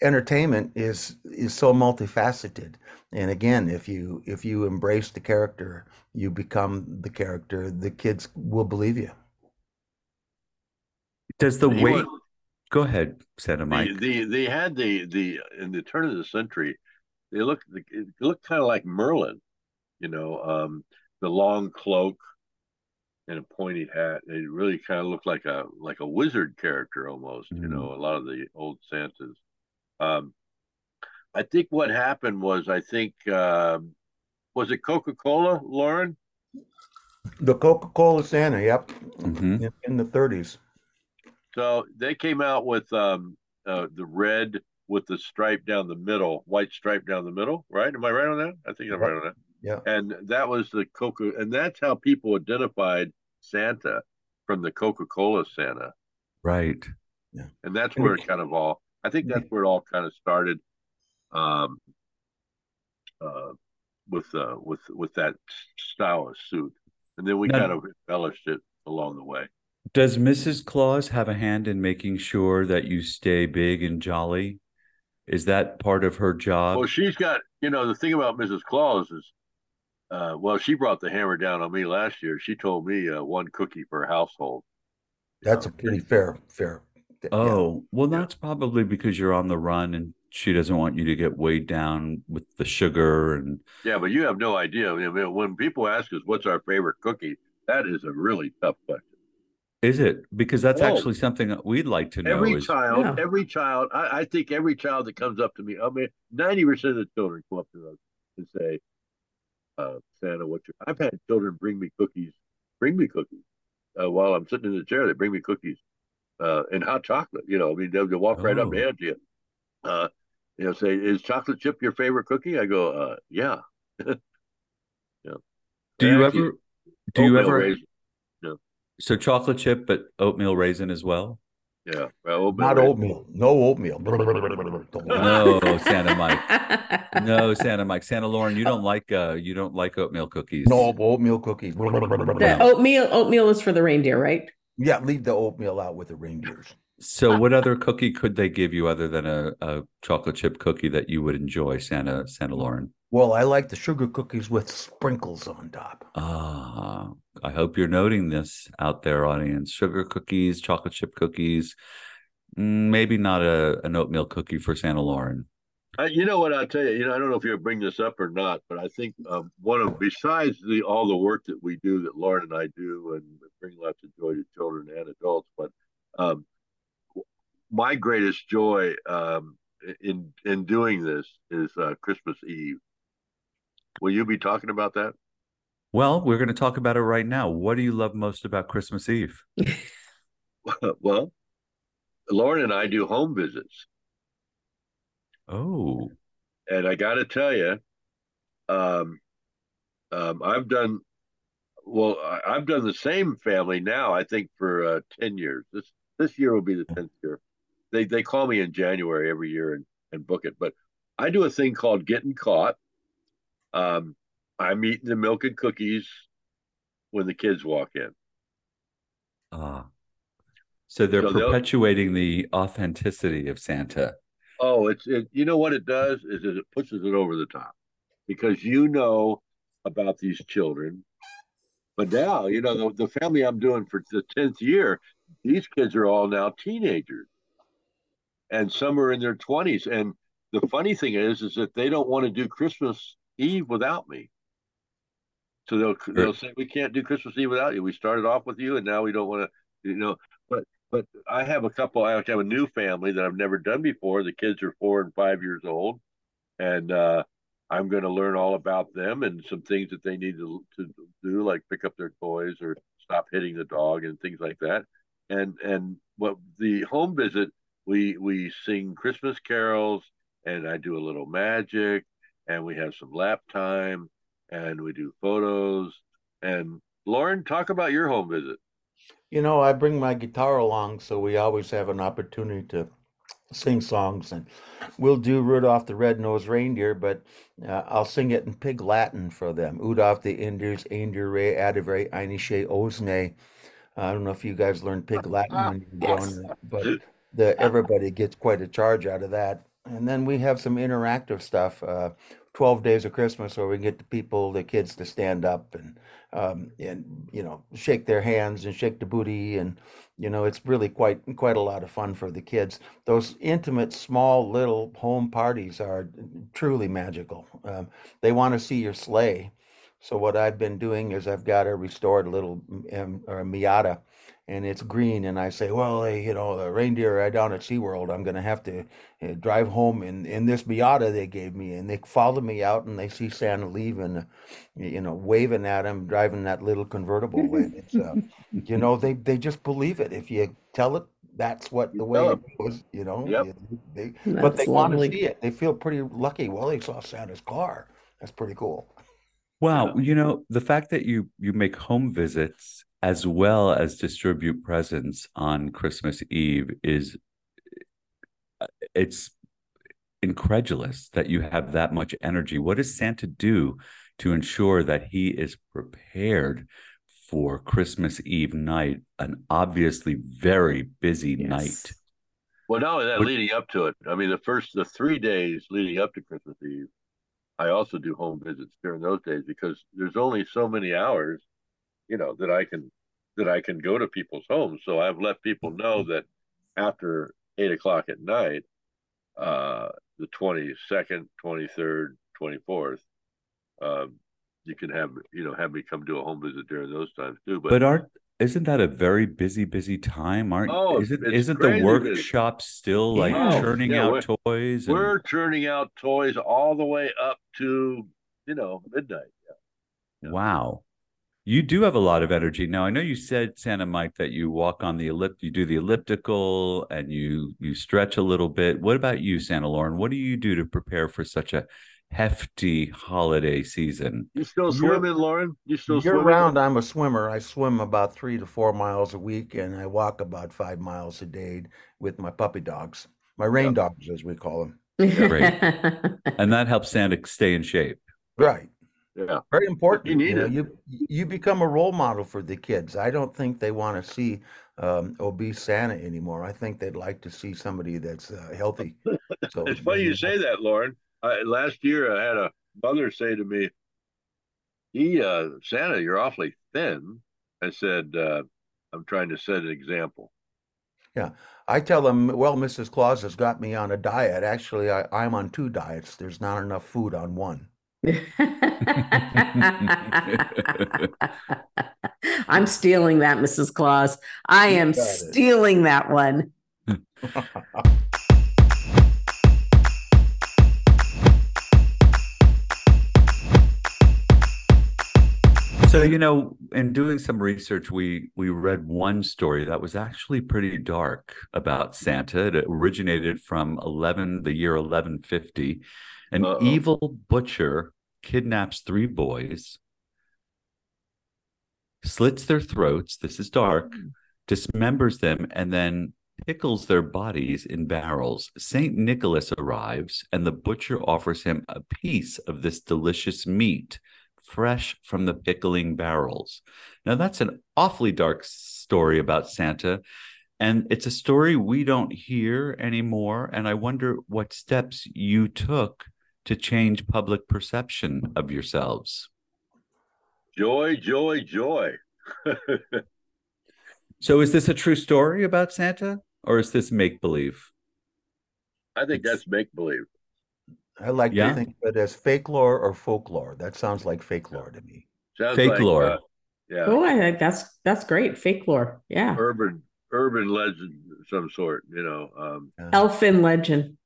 entertainment is is so multifaceted, and again, if you if you embrace the character, you become the character. The kids will believe you.
Does the
He
weight
was-
go ahead, Santa Mike?
The, the they had the the in the turn of the century, they looked it looked kind of like Merlin, you know, um, the long cloak and a pointy hat. They really kind of looked like a like a wizard character almost, you
Mhm.
know, a lot of the old Santas. Um, I think what happened was I think um was it Coca Cola, Loren?
The Coca-Cola Santa, yep,
Mhm.
in, in the 30s.
So they came out with um, uh, the red with the stripe down the middle, white stripe down the middle, right? Am I right on that? I think I'm right on that.
Yeah.
And that was the Coca, and that's how people identified Santa from the Coca Cola Santa.
Right. Yeah.
And that's where
it-
kind of all, I think that's where it all kind of started. Um, uh, with uh, with with that style of suit, and then we
Now-
kind of embellished it along the way.
Does Mrs. Claus have a hand in making sure that you stay big and jolly? Is that part of her job?
Well, she's got, you know, the thing about Mrs. Claus is, uh, well, she brought the hammer down on me last year. She told me uh, one cookie per household.
That's a pretty fair, fair. yeah.
Oh, well,
Yeah.
that's probably because you're on the run and she doesn't want you to get weighed down with the sugar and
Yeah, but you have no idea. I mean, when people ask us what's our favorite cookie, that is a really tough question.
Is it? Because that's
Oh.
actually something that we'd like to know.
Every
is,
child,
Yeah.
every child, I, I think every child that comes up to me, I mean, 90% of the children come up to us and say, uh, Santa, what's your, I've had children bring me cookies, bring me cookies uh, while I'm sitting in the chair. They bring me cookies uh, and hot chocolate. You know, I mean, they'll, they'll walk right up and
Oh.
hand to you. Uh, you know, say, is chocolate chip your favorite cookie? I go, uh, yeah.
do you
Actually,
ever, do you ever,
raisin,
so chocolate chip, but oatmeal raisin as well?
yeah. Well, oatmeal
Not
raisin.
oatmeal. No oatmeal.
No, Santa Mike. No, Santa Mike. Santa Loren, you don't like uh you don't like oatmeal cookies.
No oatmeal cookies.
The oatmeal oatmeal is for the reindeer, right?
Yeah, leave the oatmeal out with the reindeers.
So what other cookie could they give you other than a, a chocolate chip cookie that you would enjoy, Santa Santa Loren?
Well, I like the sugar cookies with sprinkles on top.
Ah, I hope you're noting this out there, audience. Sugar cookies, chocolate chip cookies. Mm, Maybe not a an oatmeal cookie for Santa Loren.
Uh, you know what I'll tell you. You know, I don't know if you'll bring this up or not, but I think um, one of besides the all the work that we do, that Loren and I do, and bring lots of joy to children and adults. But um, my greatest joy um, in in doing this is uh, Christmas Eve. Will you be talking about that?
Well, we're going to talk about it right now. What do you love most about Christmas Eve?
well, Loren and I do home visits.
Oh,
and I got to tell you, um, um, I've done well. I, I've done the same family now. I think for uh, ten years. This this year will be the tenth year. They they call me in January every year and and book it. But I do a thing called getting caught. Um, I'm eating the milk and cookies when the kids walk in.
ah. So they're
So
perpetuating the authenticity of Santa.
Oh, it's it. You know what it does is it pushes it over the top because you know about these children, but now you know the, the family I'm doing for the tenth year. These kids are all now teenagers, and some are in their twenties. And the funny thing is, is that they don't want to do Christmas Eve without me. So they'll they'll say we can't do Christmas Eve without you. We started off with you, and now we don't want to. You know, but but I have a couple. I have a new family that I've never done before. The kids are four and five years old, and uh, I'm going to learn all about them and some things that they need to to do, like pick up their toys or stop hitting the dog and things like that. And and what the home visit, we we sing Christmas carols and I do a little magic and we have some lap time and we do photos. And Loren, talk about your home visit.
You know, I bring my guitar along, so we always have an opportunity to sing songs, and we'll do Rudolph the Red-Nosed Reindeer, but uh, I'll sing it in Pig Latin for them. Rudolph the Indiers, Eindir Re, Adivre, Einische, Osne. I don't know if you guys learned Pig Latin when you were growing up, but the everybody gets quite a charge out of that. And then we have some interactive stuff. Uh, 12 days of Christmas where we get the people, the kids to stand up and, um, and, you know, shake their hands and shake the booty. And, you know, it's really quite, quite a lot of fun for the kids. Those intimate, small, little home parties are truly magical. Um, they want to see your sleigh. So what I've been doing is I've got a restored little um, or a Miata and it's green and I say, well, hey, you know, the reindeer are down at SeaWorld, I'm going to have to uh, drive home in, in this Miata they gave me. And they follow me out and they see Santa leaving, uh, you know, waving at him, driving that little convertible and It's, uh, you know, they, they just believe it. If you tell it, that's what the way it was, you know,
Yep.
they, but they want to
lovely.
see it. They feel pretty lucky. Well, they saw Santa's car. That's pretty cool.
Wow, you know, the fact that you you make home visits as well as distribute presents on Christmas Eve is uh, it's incredulous that you have that much energy. What does Santa do to ensure that he is prepared for Christmas Eve night, an obviously very busy
Yes.
night?
Well, not only that,
What-
leading up to it. I mean, the first the three days leading up to Christmas Eve, I also do home visits during those days because there's only so many hours, you know, that I can that I can go to people's homes. So I've let people know that after eight o'clock at night, uh, the twenty second, twenty third, twenty fourth, um, you can have you know have me come do a home visit during those times too. But,
But aren't isn't that a very busy, busy time? Aren't
Oh,
isn't isn't the
crazy busy.
workshop still like
Yeah.
churning
Yeah,
out toys? and-
we're churning out toys all the way up to you know midnight. Yeah.
Wow. You do have a lot of energy. Now, I know you said, Santa Mike, that you walk on the ellip, you do the elliptical and you you stretch a little bit. What about you, Santa Loren? What do you do to prepare for such a hefty holiday season?
You still
Year-
swimming, Loren? You still
Year
swimming?
round, I'm a swimmer. I swim about three to four miles a week, and I walk about five miles a day with my puppy dogs, my rain dogs, as we call them.
Great. And that helps Santa stay in shape.
Right.
Yeah.
Very important.
You need
know,
it.
you you become a role model for the kids. I don't think they want to see um, obese Santa anymore. I think they'd like to see somebody that's uh, healthy. So
It's funny you say that, Loren. I, last year, I had a mother say to me, "He, uh, Santa, you're awfully thin." I said, uh, "I'm trying to set an example." Yeah.
I tell them, well, Mrs. Claus has got me on a diet. Actually, I, I'm on two diets. There's not enough food on one.
I'm stealing that, Mrs. Claus. I
You
am
got it.
stealing that one.
So, you know, in doing some research, we we read one story that was actually pretty dark about Santa. It originated from 11 the year 1150. An
Uh-oh.
evil butcher kidnaps three boys, slits their throats, this is dark, hmm. dismembers them, and then pickles their bodies in barrels. St. Nicholas arrives, and the butcher offers him a piece of this delicious meat, fresh from the pickling barrels. Now, that's an awfully dark story about Santa. And it's a story we don't hear anymore. And I wonder what steps you took to change public perception of yourselves.
Joy, joy, joy.
So, is this a true story about Santa or is this make believe?
I think
It's-
that's make believe.
I like
Yeah.
to think of it as fake lore or folklore. That sounds like fake lore to me.
Sounds
Fake
like,
lore.
uh, yeah,
Oh, I think that's that's great. Fake lore. Yeah.
urban urban legend of some sort. You know, um,
Uh,
Elfin legend.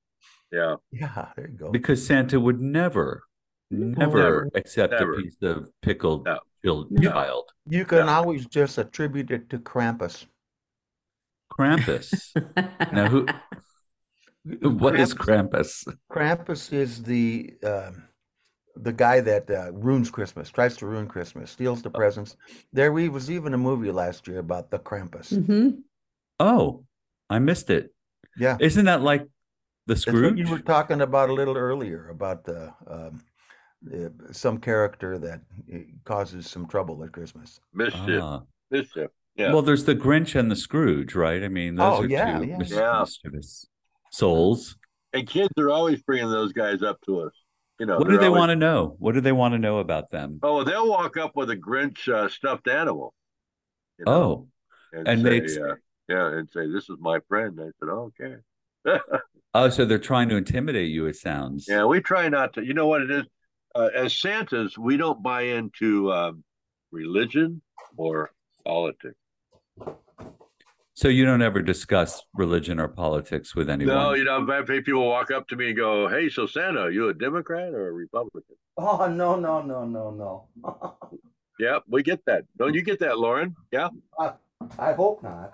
Yeah.
yeah, there you go.
Because Santa would never Never,
Never.
accept
Never.
a piece of pickled
No.
chil-
No.
child.
You can
No.
always just attribute it to Krampus.
Krampus. now, who? What is Krampus?
Krampus is the um, the guy that uh, ruins Christmas, tries to ruin Christmas, steals the presents. There we was even a movie last year about the Krampus.
Mhm.
Oh, I missed it.
Yeah,
Isn't that like the
that's what
Scrooge?
you were talking about a little earlier about the um, uh, some character that uh, causes some trouble at Christmas.
Mischief,
Ah.
mischief. Yeah.
Well, there's the Grinch and the Scrooge, right? I mean, those
Oh,
are
yeah,
two
yeah.
mis-
Yeah.
mischievous souls.
and kids are always bringing those guys up to us. You know,
What do
they're always-
want to know? What do they want to know about them?
Oh, they'll walk up with a Grinch uh, stuffed animal. you know,
Oh,
and,
and
say,
they ex-
uh, yeah, and say, "This is my friend." I said, oh, "Okay."
oh, so they're trying to intimidate you. It sounds.
Yeah, we try not to. You know what it is? Uh, as Santas, we don't buy into um, religion or politics.
So you don't ever discuss religion or politics with anyone.
No, you know, I've had people walk up to me and go, "Hey, so Santa, are you a Democrat or a Republican?"
Oh no no no no no!
Yeah, we get that. Don't you get that, Loren? Yeah.
I hope not.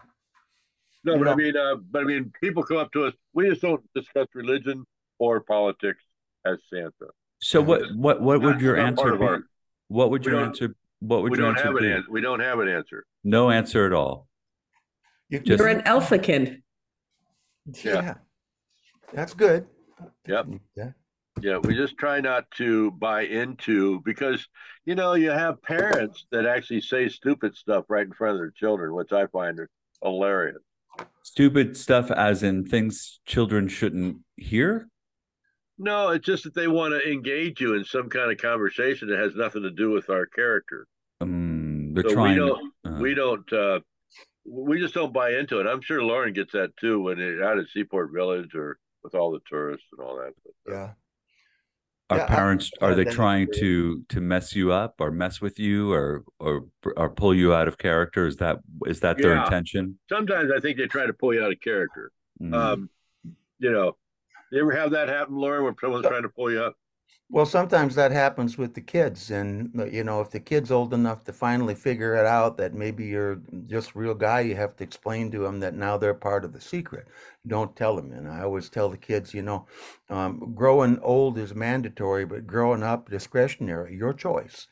No,
You
but I mean, uh, but I mean, people come up to us. We just don't discuss religion or politics as Santa.
so what? What? What would
Not-
your answer be?
our-
What would your answer? What would your answer
have an
be?
an- we don't have an answer.
No answer at all.
You,
Just-
You're an alphakin.
yeah. that's good.
Yep.
Yeah.
Yeah, we just try not to buy into because you know you have parents that actually say stupid stuff right in front of their children, which I find hilarious.
Stupid stuff, as in things children shouldn't hear.
No, it's just that they want to engage you in some kind of conversation that has nothing to do with our character.
Um, they're
So we
trying.
don't
uh,
we don't uh we just don't buy into it. I'm sure Loren gets that too when it out at Seaport Village or with all the tourists and all that. But, uh,
Yeah.
Our
Yeah, I-
parents are they trying to to mess you up or mess with you or or or pull you out of character? Is that is that their
Yeah.
intention?
sometimes I think they try to pull you out of character.
Mm.
Um, you know, you ever have that happen, Loren, when someone's trying to pull you up?
Well, sometimes that happens with the kids, and uh, you know, if the kid's old enough to finally figure it out that maybe you're just real guy, you have to explain to them that now they're part of the secret. Don't tell them. And I always tell the kids, you know, um, growing old is mandatory, but growing up discretionary. Your choice.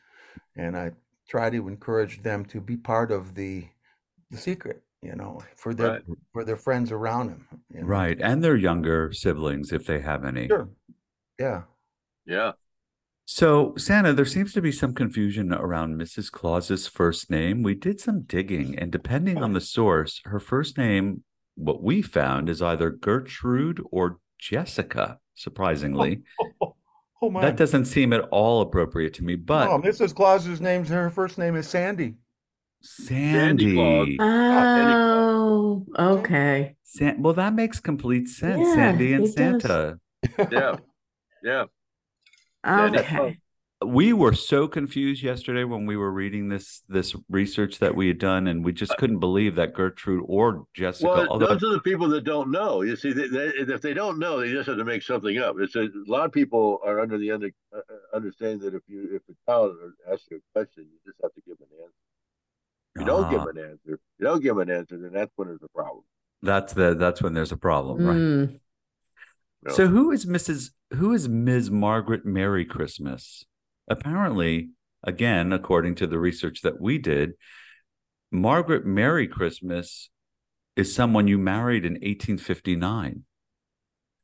And I try to encourage them to be part of the the secret. You know, for their
Right.
for their friends around them. you know.
right, and their younger siblings if they have any.
Sure. Yeah.
Yeah.
So, Santa, there seems to be some confusion around Mrs. Claus's first name. We did some digging, and depending on the source, her first name, what we found, is either Gertrude or Jessica, surprisingly.
Oh my.
That doesn't seem at all appropriate to me, but
oh, Mrs. Claus's name's her first name is Sandy.
Ah, Sandy.
Claus.
Oh, okay.
San- well, that makes complete sense.
Yeah,
Sandy and
it does.
Santa.
Yeah. Yeah. Sandy
Okay.
We were so confused yesterday when we were reading this this research that we had done, and we just couldn't believe that Gertrude or Jessica.
Well,
although
those are the people that don't know. You see, they, they, if they don't know, they just have to make something up. It's a, a lot of people are under the under, uh, uh, understanding that if you if a child asks you a question, you just have to give them an answer. If you don't give
Ah,
them an answer, you don't give them an answer, then that's when there's a problem.
that's the that's when there's a problem, right?
No.
So who is Mrs. Who is Ms. Margaret Merry Christmas? Apparently, again, according to the research that we did, Margaret Merry Christmas is someone you married in 1859,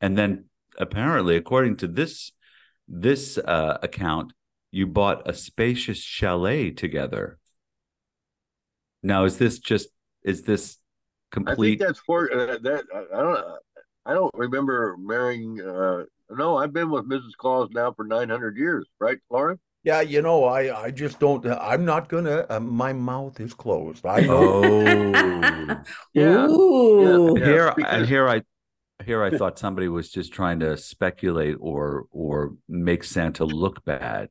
and then apparently, according to this this uh, account, you bought a spacious chalet together. Now, is this just is this complete?
I think that's for uh, that. I I don't. I don't remember marrying. Uh, no, I've been with Mrs. Claus now for nine hundred years, right, Loren?
Yeah, you know, I I just don't. I'm not gonna. Uh, my mouth is closed. I know.
Oh.
Yeah.
Ooh.
Yeah,
here
because-
and here I here I thought somebody was just trying to speculate or or make Santa look bad.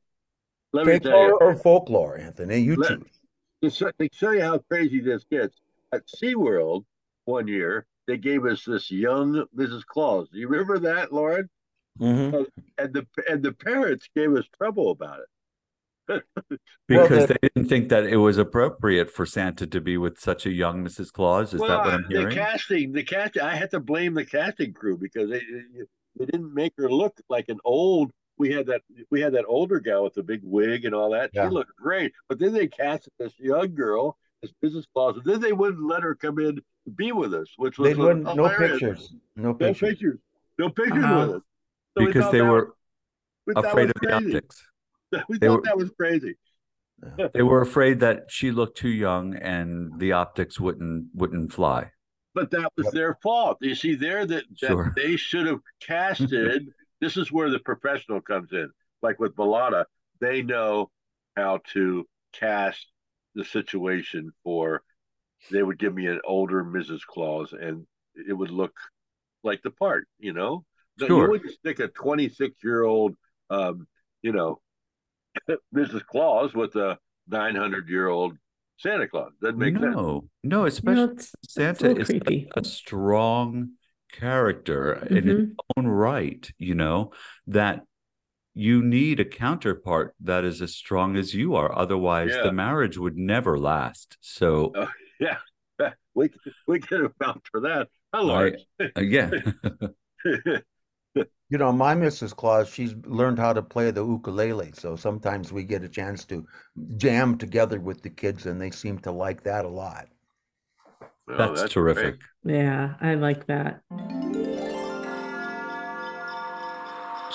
Let me tell you.
Folklore or folklore, Anthony? You
Let-
choose.
to, show, to show you how crazy this gets, at SeaWorld one year, they gave us this young Mrs. Claus. Do you remember that, Loren?
Mhm.
and the and the parents gave us trouble about it.
Because
the-
they didn't think that it was appropriate for Santa to be with such a young Mrs. Claus. Is that what I'm hearing?
the
hearing?
casting, the casting, I had to blame the casting crew because they they didn't make her look like an old. We had that we had that older gal with the big wig and all that.
Yeah.
She looked great, but then they casted this young girl as Mrs. Claus, and then they wouldn't let her come in to be with us, which was
They wouldn't. No pictures. No
no
pictures.
pictures, no pictures
Uh-huh.
with us. So
because
thought
they were
was- we thought
afraid
was
of the optics.
We
They
thought
were-
that was crazy.
They were afraid that she looked too young and the optics wouldn't wouldn't fly.
But that was
Yep.
their fault. You see, there that, that
Sure.
they should have casted. this is where the professional comes in. Like with Bollotta, they know how to cast the situation for. They would give me an older Mrs. Claus, and it would look like the part. You know,
Sure.
you wouldn't stick a 26 year old, um, you know, Mrs. Claus with a 900 year old Santa Claus. Doesn't make sense.
no, no, especially
know, it's, it's
Santa
little
is such a strong character in its
Mhm.
own right, you know, that you need a counterpart that is as strong as you are. Otherwise,
Yeah.
the marriage would never last. So,
Uh, Yeah, we we can vouch for that. Hello.
I- yeah,
You know, my Mrs. Claus, she's learned how to play the ukulele. So sometimes we get a chance to jam together with the kids, and they seem to like that a lot.
Well,
that's, terrific.
Yeah, I like that.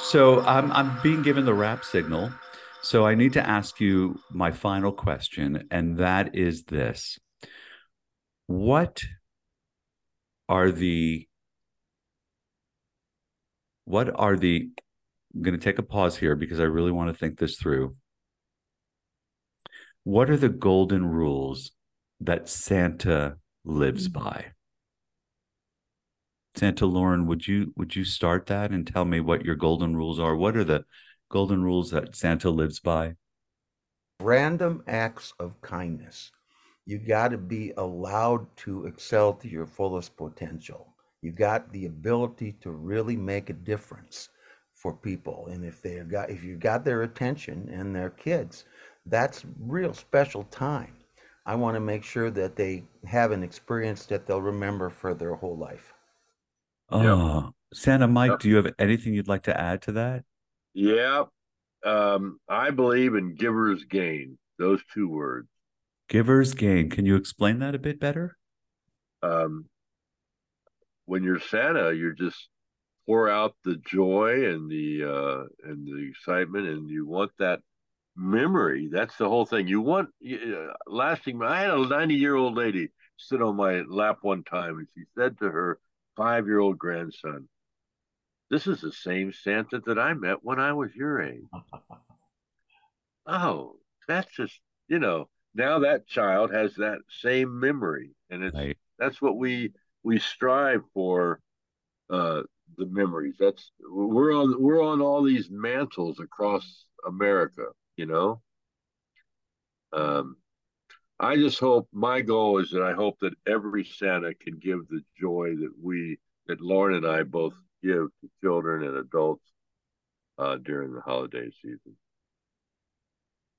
So I'm I'm being given the rap signal. So I need to ask you my final question, and that is this. What are the what are the I'm going to take a pause here because I really want to think this through. What are the golden rules that Santa lives mm-hmm. by? Santa Lauren, would you would you start that and tell me what your golden rules are? What are the golden rules that Santa lives by?
Random acts of kindness. You got to be allowed to excel to your fullest potential. You got the ability to really make a difference for people, and if they got if you got their attention and their kids, that's real special time. I want to make sure that they have an experience that they'll remember for their whole life.
Oh, Santa Mike,
Yep.
do you have anything you'd like to add to that?
yeah, um, I believe in givers gain. Those two words.
Giver's gain. Can you explain that a bit better?
Um, when you're Santa, you're just pour out the joy and the uh, and the excitement, and you want that memory. That's the whole thing. You want uh, lasting. I had a 90 year old lady sit on my lap one time, and she said to her five year old grandson, "This is the same Santa that I met when I was your age." oh, that's just you know. Now that child has that same memory, and it's
Right.
that's what we we strive for uh the memories that's we're on we're on all these mantles across america you know um i just hope my goal is that i hope that every santa can give the joy that we that Loren and i both give to children and adults uh during the holiday season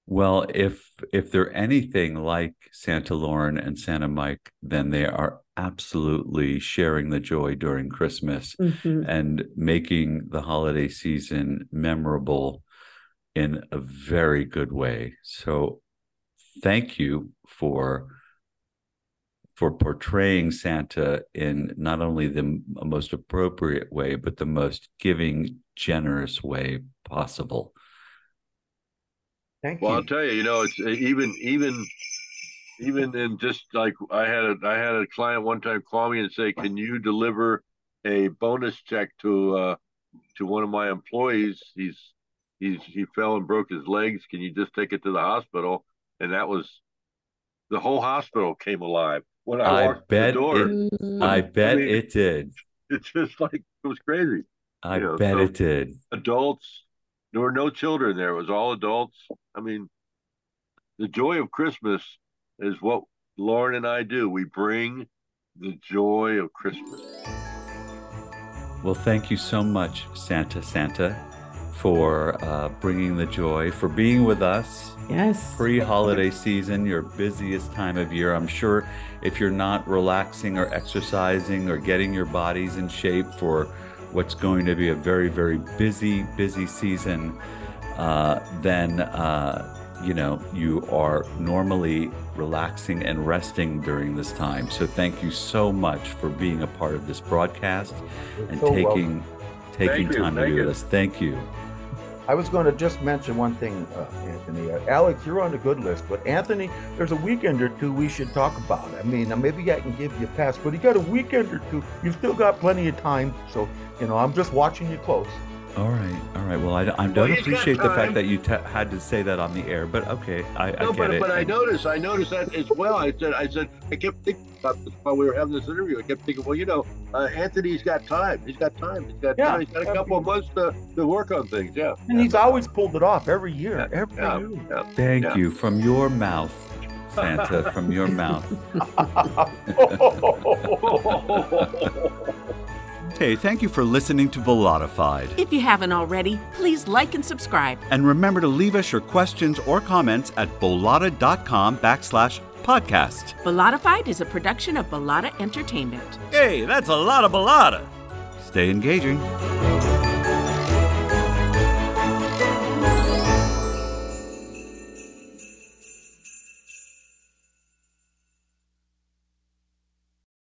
Well, if if they're anything like Santa Loren and Santa Mike, then they are absolutely sharing the joy during Christmas
Mhm.
and making the holiday season memorable in a very good way. So thank you for for portraying Santa in not only the most appropriate way, but the most giving, generous way possible.
Thank you.
Well,
you.
I'll tell you, you know, it's uh, even even even in just like I had a I had a client one time call me and say, "Can you deliver a bonus check to uh to one of my employees? He's he's he fell and broke his legs. Can you just take it to the hospital?" And that was the whole hospital came alive when I,
I
walked
bet
the door.
Mm.
I bet
mean-
it did.
It's just like it was crazy.
I
Yeah,
bet
so-
it did.
adults. There were no children there. It was all adults. I mean, the joy of Christmas is what Loren and I do. We bring the joy of Christmas.
Well, thank you so much, Santa Santa, for uh, bringing the joy, for being with us
Yes.
pre holiday season, your busiest time of year. I'm sure if you're not relaxing or exercising or getting your bodies in shape for what's going to be a very, very busy, busy season, uh, then, uh, you know, you are normally relaxing and resting during this time. So thank you so much for being a part of this broadcast and
so
taking taking
Thank you,
time to
thank
be with
you.
us. Thank you.
I was going to just mention one thing, uh, Anthony. Uh, Alex, you're on the good list, but Anthony, there's a weekend or two we should talk about. I mean, uh, maybe I can give you a pass, but you got a weekend or two. You've still got plenty of time, so you know I'm just watching you close.
All right, all right. Well, I, I don't
he's
appreciate the fact that you t- had to say that on the air, but okay, I, I
No,
get
but
it.
but I
And-
noticed I noticed that as well. I said I said I kept thinking about this while we were having this interview. I kept thinking, well, you know, uh, Anthony's got time. He's got time. He's got
Yeah.
time. He's got a couple of months to, to work on things. Yeah.
And he's always pulled it off every year.
Yeah,
Every
yeah,
year.
yeah.
Thank
Yeah.
you from your mouth, Santa, from your mouth.
Hey, thank you for listening to Bollottafied.
If you haven't already, please like and subscribe.
And remember to leave us your questions or comments at bollotta.com backslash podcast.
Bollottafied is a production of Bollotta Entertainment.
Hey, that's a lot of Bollotta.
Stay engaging.